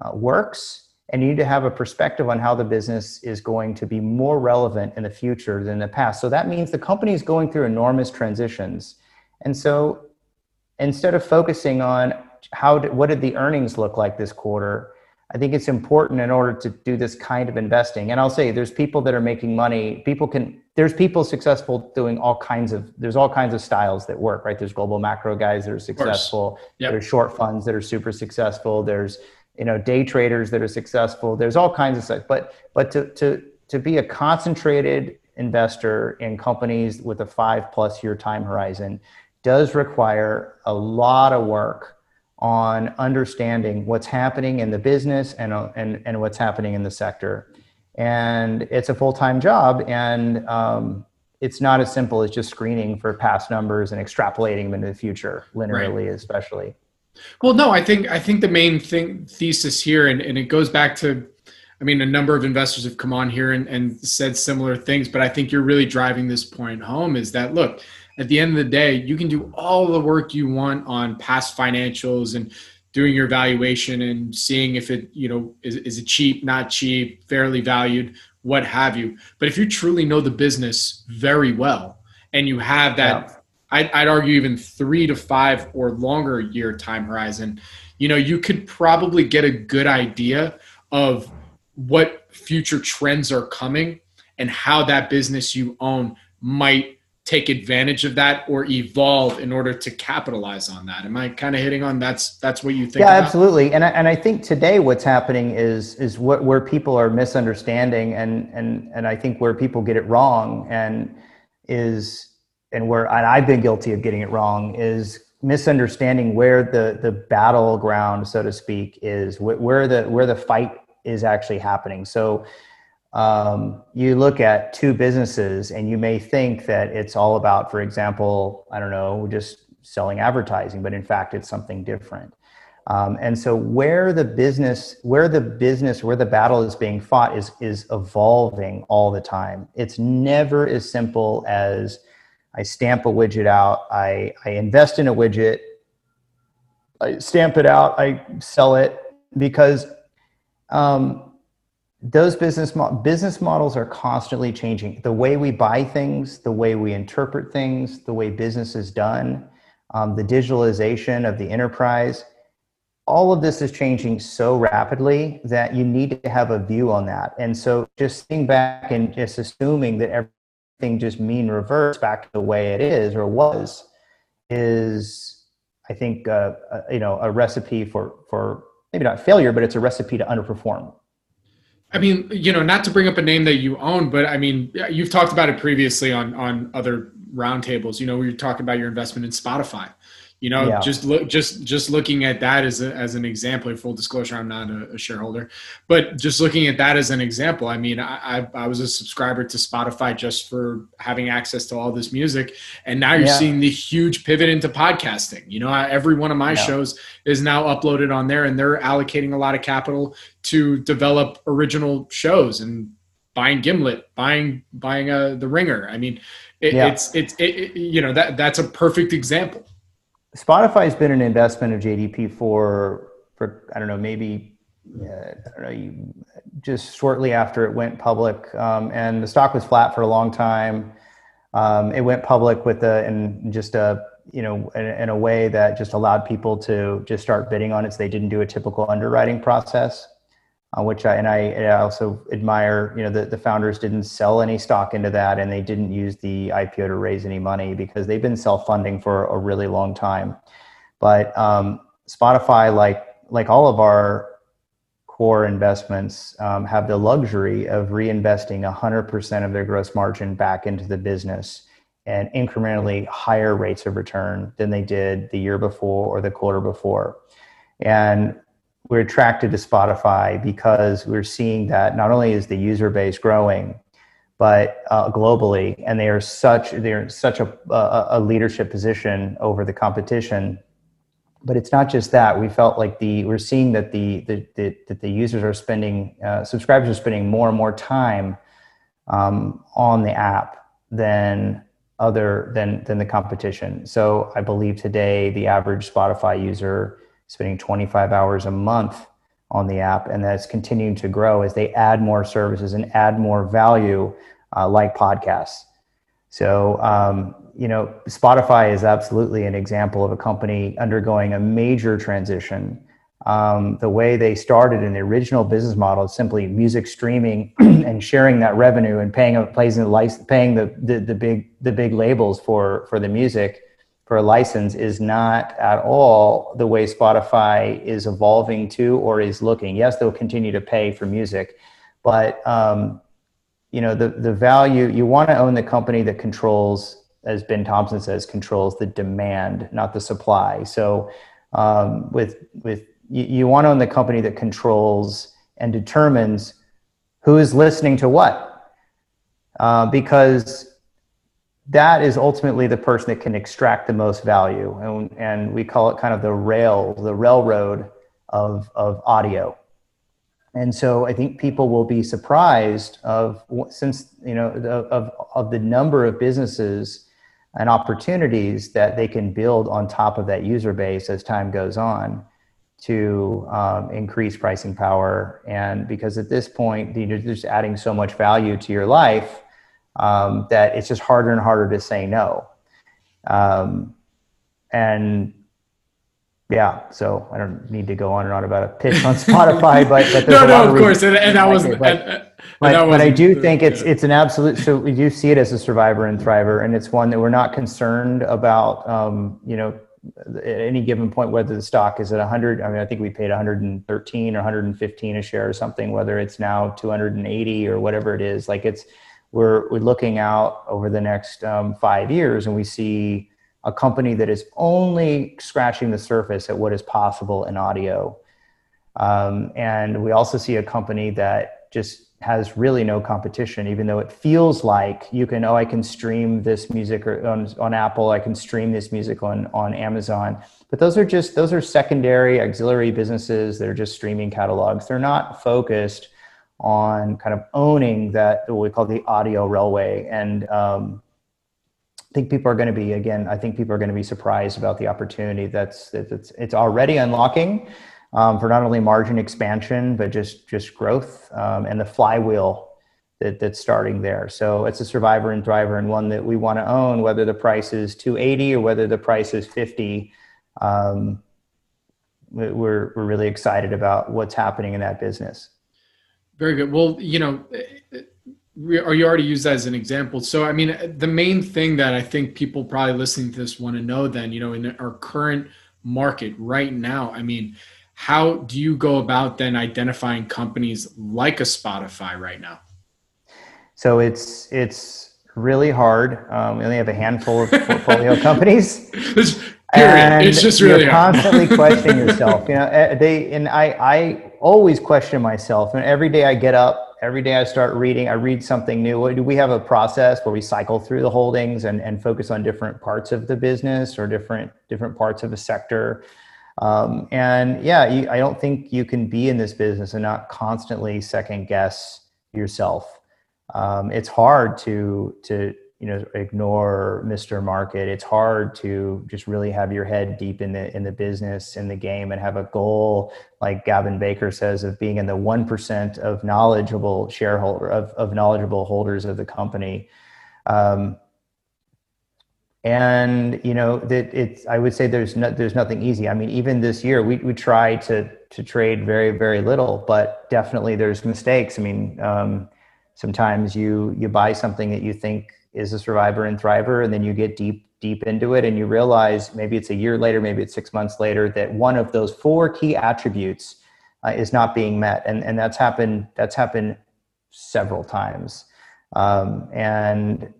uh, works and you need to have a perspective on how the business is going to be more relevant in the future than the past. So that means the company is going through enormous transitions. And so instead of focusing on how did, what did the earnings look like this quarter, I think it's important in order to do this kind of investing. And I'll say there's people that are making money. People can there's people successful doing all kinds of there's all kinds of styles that work, right? There's global macro guys that are successful. Yep. There's short funds that are super successful. There's you know day traders that are successful there's all kinds of stuff but but to to to be a concentrated investor in companies with a five plus year time horizon does require a lot of work on understanding what's happening in the business and, and, and what's happening in the sector. And it's a full time job, and um, it's not as simple as just screening for past numbers and extrapolating them into the future linearly, right. especially. Well, no, I think I think the main thing thesis here, and, and it goes back to, I mean, a number of investors have come on here and, and said similar things, but I think you're really driving this point home is that look, at the end of the day, you can do all the work you want on past financials and doing your valuation and seeing if it, you know, is, is it cheap, not cheap, fairly valued, what have you. But if you truly know the business very well and you have that yeah I'd, I'd argue even three to five or longer year time horizon, you know, you could probably get a good idea of what future trends are coming and how that business you own might take advantage of that or evolve in order to capitalize on that am i kind of hitting on that's that's what you think yeah about? absolutely and I, and I think today what's happening is is what where people are misunderstanding and and and i think where people get it wrong and is and where and I've been guilty of getting it wrong is misunderstanding where the the battleground, so to speak, is where the where the fight is actually happening. So um, you look at two businesses and you may think that it's all about, for example, I don't know, just selling advertising, but in fact, it's something different. Um, and so where the business, where the business, where the battle is being fought is is evolving all the time. It's never as simple as I stamp a widget out, I, I invest in a widget, I stamp it out, I sell it because um, those business mo- business models are constantly changing. The way we buy things, the way we interpret things, the way business is done, um, the digitalization of the enterprise, all of this is changing so rapidly that you need to have a view on that. And so, just sitting back and just assuming that everything just mean reverse back to the way it is or was is i think uh, uh, you know a recipe for for maybe not failure but it's a recipe to underperform I mean, you know, not to bring up a name that you own, but I mean, you've talked about it previously on on other roundtables. You know, we were talking about your investment in Spotify. You know, yeah. just look, just just looking at that as a, as an example. Full disclosure, I'm not a, a, shareholder, but just looking at that as an example. I mean, I, I, I was a subscriber to Spotify just for having access to all this music, and now you're yeah. seeing the huge pivot into podcasting. You know, every one of my yeah. shows is now uploaded on there, and they're allocating a lot of capital to develop original shows and buying Gimlet, buying buying uh, the Ringer. I mean, it, it's it's it, it, you know that that's a perfect example. Spotify has been an investment of JDP for, for I don't know, maybe uh, I don't know, just shortly after it went public, um, and the stock was flat for a long time. Um, it went public with a and just a you know in, in, a way that just allowed people to just start bidding on it. So they didn't do a typical underwriting process which I and I, I, also admire. You know, the, the founders didn't sell any stock into that, and they didn't use the IPO to raise any money because they've been self funding for a really long time. But um, Spotify, like like all of our core investments, um, have the luxury of reinvesting 100% of their gross margin back into the business and incrementally higher rates of return than they did the year before or the quarter before. And we're attracted to Spotify because we're seeing that not only is the user base growing, but uh, globally, and they are such they're such a, a, a leadership position over the competition. But it's not just that. We felt like the we're seeing that the, the, the that the users are spending uh, subscribers are spending more and more time um, on the app than other than than the competition. So I believe today the average Spotify user spending 25 hours a month on the app, and that's continuing to grow as they add more services and add more value, uh, like podcasts. So, um, you know, Spotify is absolutely an example of a company undergoing a major transition. Um, the way they started in the original business model is simply music streaming and sharing that revenue and paying paying the paying the, the, the big the big labels for for the music for a license is not at all the way Spotify is evolving to or is looking. Yes, they'll continue to pay for music, but um, you know the the value you want to own the company that controls, as Ben Thompson says, controls the demand, not the supply. So um, with with you, you want to own the company that controls and determines who is listening to what, uh, because that is ultimately the person that can extract the most value. And, and we call it kind of the rail, the railroad of, of audio. And so I think people will be surprised of since, you know, of, of the number of businesses and opportunities that they can build on top of that user base as time goes on to um, increase pricing power. And because at this point, you're just adding so much value to your life um, that it's just harder and harder to say no. Um, and yeah, so I don't need to go on and on about a pitch on Spotify, but, but no, no, of, of course, and, and that was, but, and, but, but I do think it's it's an absolute. So we do see it as a survivor and thriver, and it's one that we're not concerned about. Um, you know, at any given point, whether the stock is at 100. I mean, I think we paid 113 or 115 a share or something. Whether it's now 280 or whatever it is, like it's we're, we're looking out over the next um, five years and we see a company that is only scratching the surface at what is possible in audio. Um, and we also see a company that just has really no competition, even though it feels like you can, oh, I can stream this music on, on Apple, I can stream this music on, on Amazon. But those are just, those are secondary auxiliary businesses that are just streaming catalogs. They're not focused on kind of owning that what we call the audio railway and um, I think people are going to be again. I think people are going to be surprised about the opportunity that's it's it's already unlocking um, for not only margin expansion but just just growth um, and the flywheel that that's starting there. So it's a survivor and thriver and one that we want to own, whether the price is 280 or whether the price is 50. Um, we're we're really excited about what's happening in that business. Very good. Well, you know, or you already used that as an example. So, I mean, the main thing that I think people probably listening to this want to know then, you know, in our current market right now, I mean, how do you go about then identifying companies like a Spotify right now? So it's it's really hard. Um, we only have a handful of portfolio companies. And it's just really you're constantly questioning yourself. You know, eh, they and I I always question myself. And every day I get up, every day I start reading, I read something new. Do we have a process where we cycle through the holdings and, and focus on different parts of the business or different different parts of a sector? Um, and yeah, you, I don't think you can be in this business and not constantly second guess yourself. Um, it's hard to to you know ignore mr market. It's hard to just really have your head deep in the in the business in the game and have a goal like gavin baker says of being in the 1% of knowledgeable shareholder of, of knowledgeable holders of the company. Um, and you know that it's i would say there's no, there's nothing easy. I mean even this year we, we try to to trade very very little but definitely there's mistakes. I mean um, sometimes you you buy something that you think is a survivor and thriver and then you get deep deep into it and you realize maybe it's a year later maybe it's six months later that one of those four key attributes uh, is not being met. And and that's happened that's happened several times. Um, and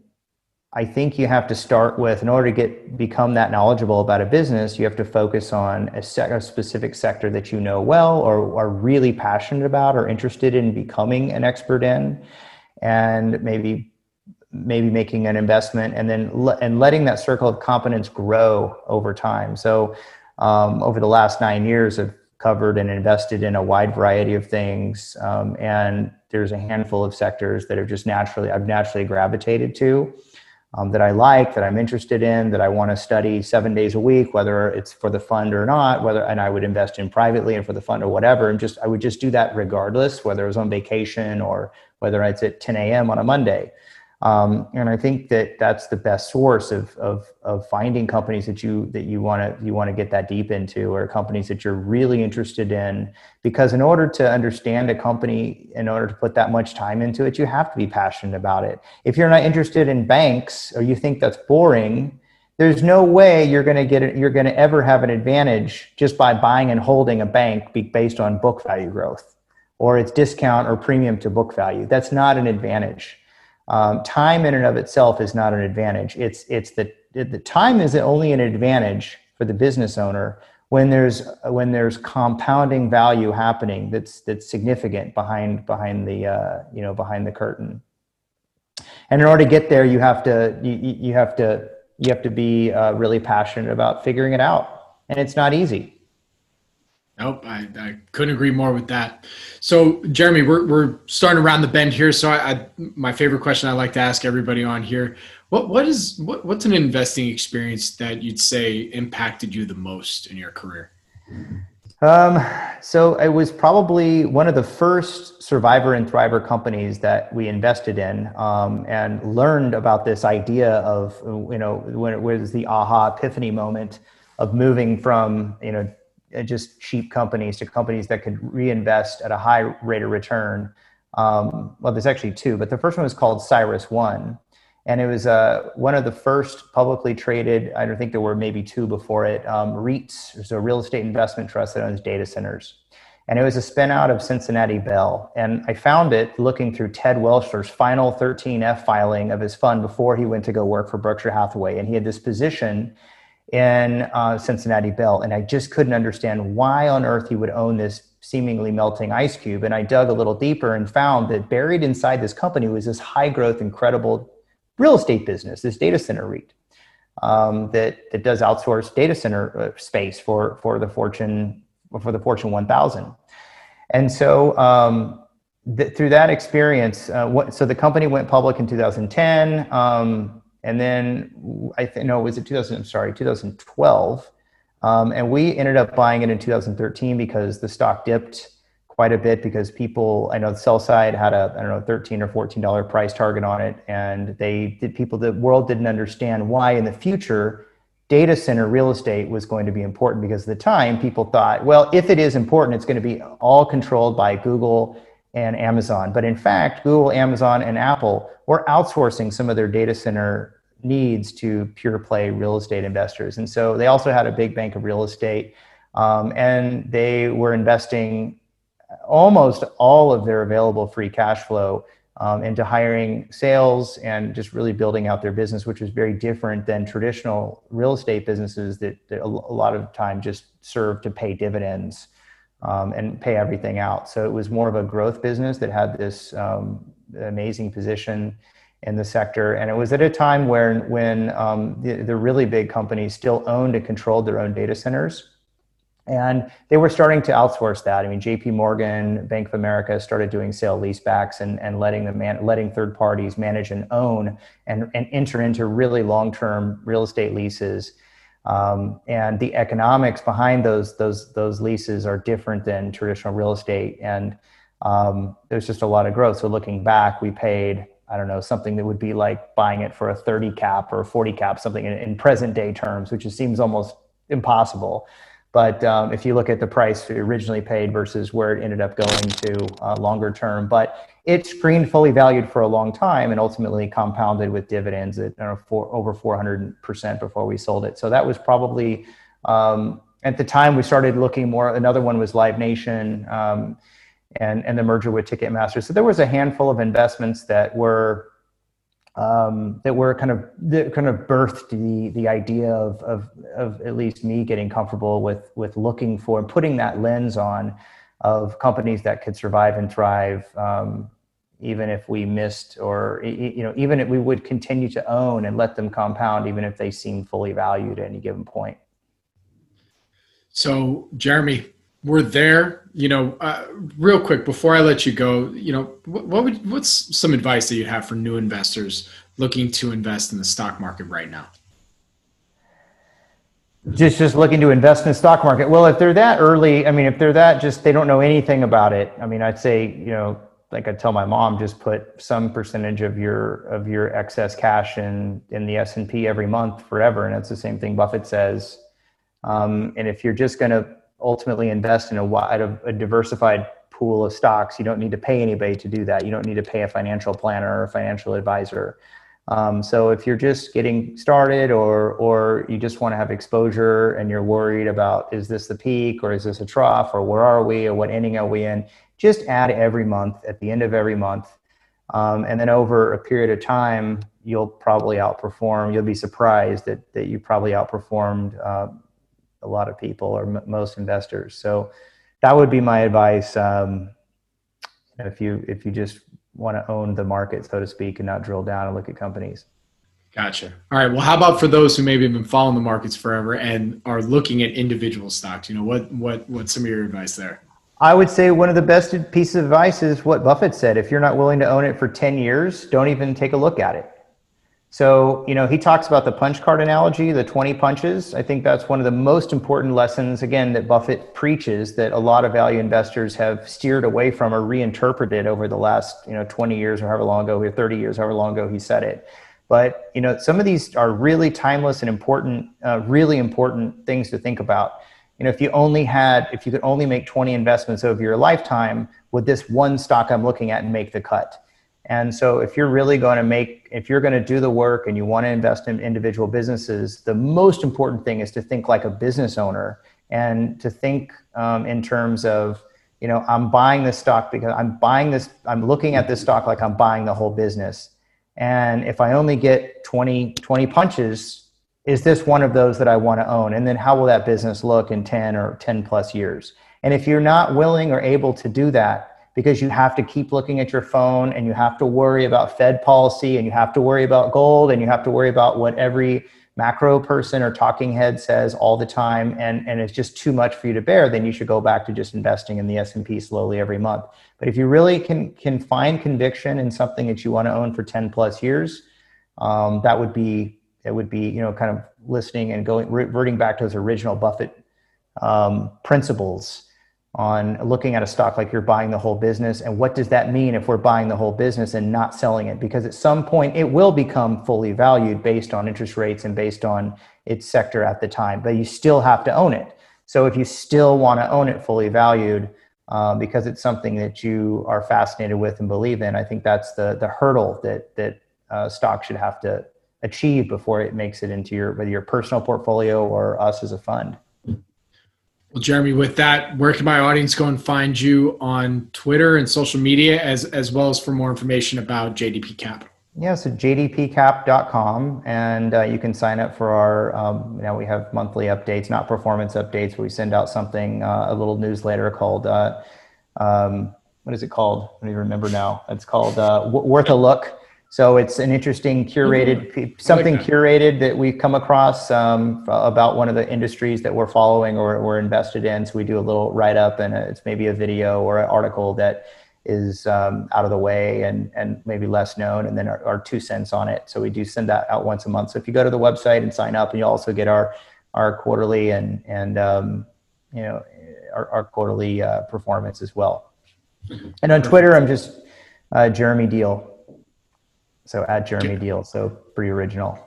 I think you have to start with, in order to get become that knowledgeable about a business, you have to focus on a, sec- a specific sector that you know well, or are really passionate about, or interested in becoming an expert in, and maybe maybe making an investment and then le- and letting that circle of competence grow over time. So um, over the last nine years, I've covered and invested in a wide variety of things, um, and there's a handful of sectors that have just naturally I've naturally gravitated to. Um, that I like, that I'm interested in, that I want to study seven days a week, whether it's for the fund or not, whether and I would invest in privately and for the fund or whatever, and just I would just do that regardless, whether it was on vacation or whether it's at 10 a.m. on a Monday. Um, and I think that that's the best source of, of, of finding companies that you that you want to you want to get that deep into, or companies that you're really interested in. Because in order to understand a company, in order to put that much time into it, you have to be passionate about it. If you're not interested in banks, or you think that's boring, there's no way you're going to get you're going to ever have an advantage just by buying and holding a bank based on book value growth or its discount or premium to book value. That's not an advantage um, time in and of itself is not an advantage. It's it's the the time is only an advantage for the business owner when there's when there's compounding value happening that's that's significant behind behind the uh, you know behind the curtain. And in order to get there, you have to you, you have to you have to be uh, really passionate about figuring it out, and it's not easy. Nope, I, I couldn't agree more with that. So, Jeremy, we're, we're starting around the bend here. So, I, I, my favorite question I like to ask everybody on here: what what is what, what's an investing experience that you'd say impacted you the most in your career? Um, so it was probably one of the first survivor and thriver companies that we invested in um, and learned about this idea of you know when it was the aha epiphany moment of moving from you know just cheap companies to companies that could reinvest at a high rate of return. Um, well, there's actually two, but the first one was called CyrusOne, And it was uh, one of the first publicly traded, I don't think there were maybe two before it, um, REITs, so real estate investment trust that owns data centers. And it was a spin out of Cincinnati Bell. And I found it looking through Ted Weschler's final 13F filing of his fund before he went to go work for Berkshire Hathaway. And he had this position in uh, Cincinnati Bell. And I just couldn't understand why on earth he would own this seemingly melting ice cube. And I dug a little deeper and found that buried inside this company was this high growth, incredible real estate business, this data center REIT. Um, that that does outsource data center uh, space for for the Fortune for the Fortune 1000, and so um, th- through that experience, uh, what, so the company went public in 2010. Um, and then I think no, was it 2000? I'm sorry, 2012. Um, and we ended up buying it in 2013 because the stock dipped quite a bit because people I know the sell side had a I don't know 13 or 14 dollar price target on it, and they did people the world didn't understand why in the future data center real estate was going to be important because at the time people thought well if it is important it's going to be all controlled by Google and Amazon. But in fact, Google, Amazon, and Apple were outsourcing some of their data center needs to pure play real estate investors. And so they also had a big bank of real estate. Um, and they were investing almost all of their available free cash flow um, into hiring sales and just really building out their business, which was very different than traditional real estate businesses that, that a lot of time just serve to pay dividends um, and pay everything out. So it was more of a growth business that had this um, amazing position in the sector. And it was at a time where when um, the, the really big companies still owned and controlled their own data centers. And they were starting to outsource that. I mean, J.P. Morgan, Bank of America started doing sale leasebacks and, and letting the man, letting third parties manage and own and, and enter into really long term real estate leases. Um, and the economics behind those those those leases are different than traditional real estate. And um, there's just a lot of growth. So looking back, we paid I don't know something that would be like buying it for a 30 cap or a 40 cap, something in, in present day terms, which seems almost impossible. But um, if you look at the price we originally paid versus where it ended up going to uh, longer term, but it screened fully valued for a long time and ultimately compounded with dividends at know, four, over 400% before we sold it. So that was probably, um, at the time we started looking more, another one was Live Nation um, and, and the merger with Ticketmaster. So there was a handful of investments that were um, that were kind of that kind of birthed the the idea of, of of at least me getting comfortable with with looking for and putting that lens on of companies that could survive and thrive um, even if we missed or you know even if we would continue to own and let them compound even if they seem fully valued at any given point. So jeremy we're there you know uh, real quick before i let you go you know what, what would what's some advice that you have for new investors looking to invest in the stock market right now? Just just looking to invest in the stock market. Well if they're that early i mean if they're that just they don't know anything about it. I mean i'd say you know like i tell my mom just put some percentage of your of your excess cash in in the s&p every month forever and that's the same thing buffett says. Um, and if you're just going to ultimately invest in a wide, a, diversified pool of stocks. You don't need to pay anybody to do that. You don't need to pay a financial planner or a financial advisor. Um, so if you're just getting started or or you just want to have exposure and you're worried about is this the peak or is this a trough or where are we or what inning are we in, just add every month at the end of every month. Um, and then over a period of time, you'll probably outperform. You'll be surprised that that you probably outperformed uh, a lot of people or m- most investors. So that would be my advice. Um, if you if you just want to own the market, so to speak, and not drill down and look at companies. Gotcha. All right. Well, how about for those who maybe have been following the markets forever and are looking at individual stocks? You know, what what what's some of your advice there? I would say one of the best pieces of advice is what Buffett said. If you're not willing to own it for 10 years, don't even take a look at it. So, you know, he talks about the punch card analogy, the 20 punches. I think that's one of the most important lessons, again, that Buffett preaches that a lot of value investors have steered away from or reinterpreted over the last, you know, 20 years or however long ago, or 30 years, however long ago he said it. But, you know, some of these are really timeless and important, uh, really important things to think about. You know, if you only had, if you could only make 20 investments over your lifetime, would this one stock I'm looking at make the cut? And so, if you're really going to make, if you're going to do the work and you want to invest in individual businesses, the most important thing is to think like a business owner and to think um, in terms of, you know, I'm buying this stock because I'm buying this, I'm looking at this stock like I'm buying the whole business. And if I only get 20, 20 punches, is this one of those that I want to own? And then how will that business look in 10 or 10 plus years? And if you're not willing or able to do that, because you have to keep looking at your phone and you have to worry about Fed policy and you have to worry about gold and you have to worry about what every macro person or talking head says all the time. And, and it's just too much for you to bear then you should go back to just investing in the s&p slowly every month. But if you really can can find conviction in something that you want to own for 10 plus years um, that would be it would be you know kind of listening and going reverting back to those original buffett um, principles on looking at a stock like you're buying the whole business and what does that mean if we're buying the whole business and not selling it? Because at some point it will become fully valued based on interest rates and based on its sector at the time but you still have to own it. So if you still want to own it fully valued uh, because it's something that you are fascinated with and believe in i think that's the the hurdle that that uh, stock should have to achieve before it makes it into your whether your personal portfolio or us as a fund Well, Jeremy, with that, where can my audience go and find you on Twitter and social media, as as well as for more information about JDP Capital? Yeah, so jdpcap.com, and uh, you can sign up for our. Um, we have monthly updates, not performance updates. Where we send out something, uh, a little newsletter called. Uh, um, what is it called? I don't even remember now. It's called uh, Worth a Look. So it's an interesting curated, mm-hmm. something that. curated that we've come across um, about one of the industries that we're following or we're invested in. So we do a little write up, and it's maybe a video or an article that is um, out of the way and, and maybe less known, and then our, our, two cents on it. So we do send that out once a month. So if you go to the website and sign up, and you also get our our quarterly and and um, you know our, our quarterly uh, performance as well. And on Twitter, I'm just uh, Jeremy Deal. So at Jeremy Deal. So pretty original.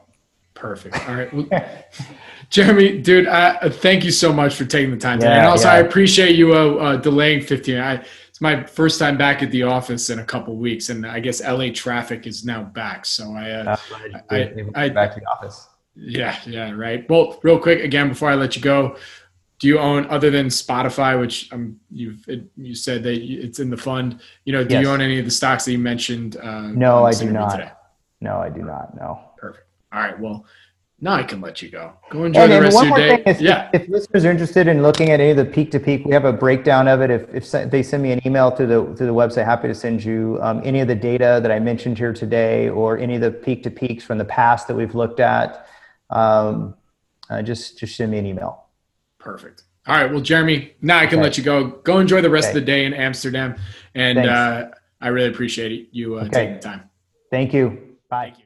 Perfect. All right. Well, Jeremy, dude, uh, thank you so much for taking the time today. Yeah, and also, yeah. I appreciate you uh, uh, delaying 15. I, it's my first time back at the office in a couple weeks, and I guess LA traffic is now back. So I, uh, I, I, I, back to the office. Yeah, yeah, right. Well, real quick again before I let you go, do you own other than Spotify, which um, you've you said that it's in the fund? You know, do yes. you own any of the stocks that you mentioned? Uh, no, I do not. Today? No, I do not. No. Perfect. All right. Well, now I can let you go. Go enjoy and, the rest of your day. Is, yeah. If, if, listeners are interested in looking at any of the peak to peak, we have a breakdown of it. If, if they send me an email to the to the website, happy to send you um, any of the data that I mentioned here today, or any of the peak to peaks from the past that we've looked at. Um, uh, just just send me an email. Perfect. All right. Well, Jeremy, now I can okay. let you go. Go enjoy the rest okay. of the day in Amsterdam, and uh, I really appreciate you uh, okay. taking the time. Thank you. Bye. Thank you.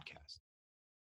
podcast.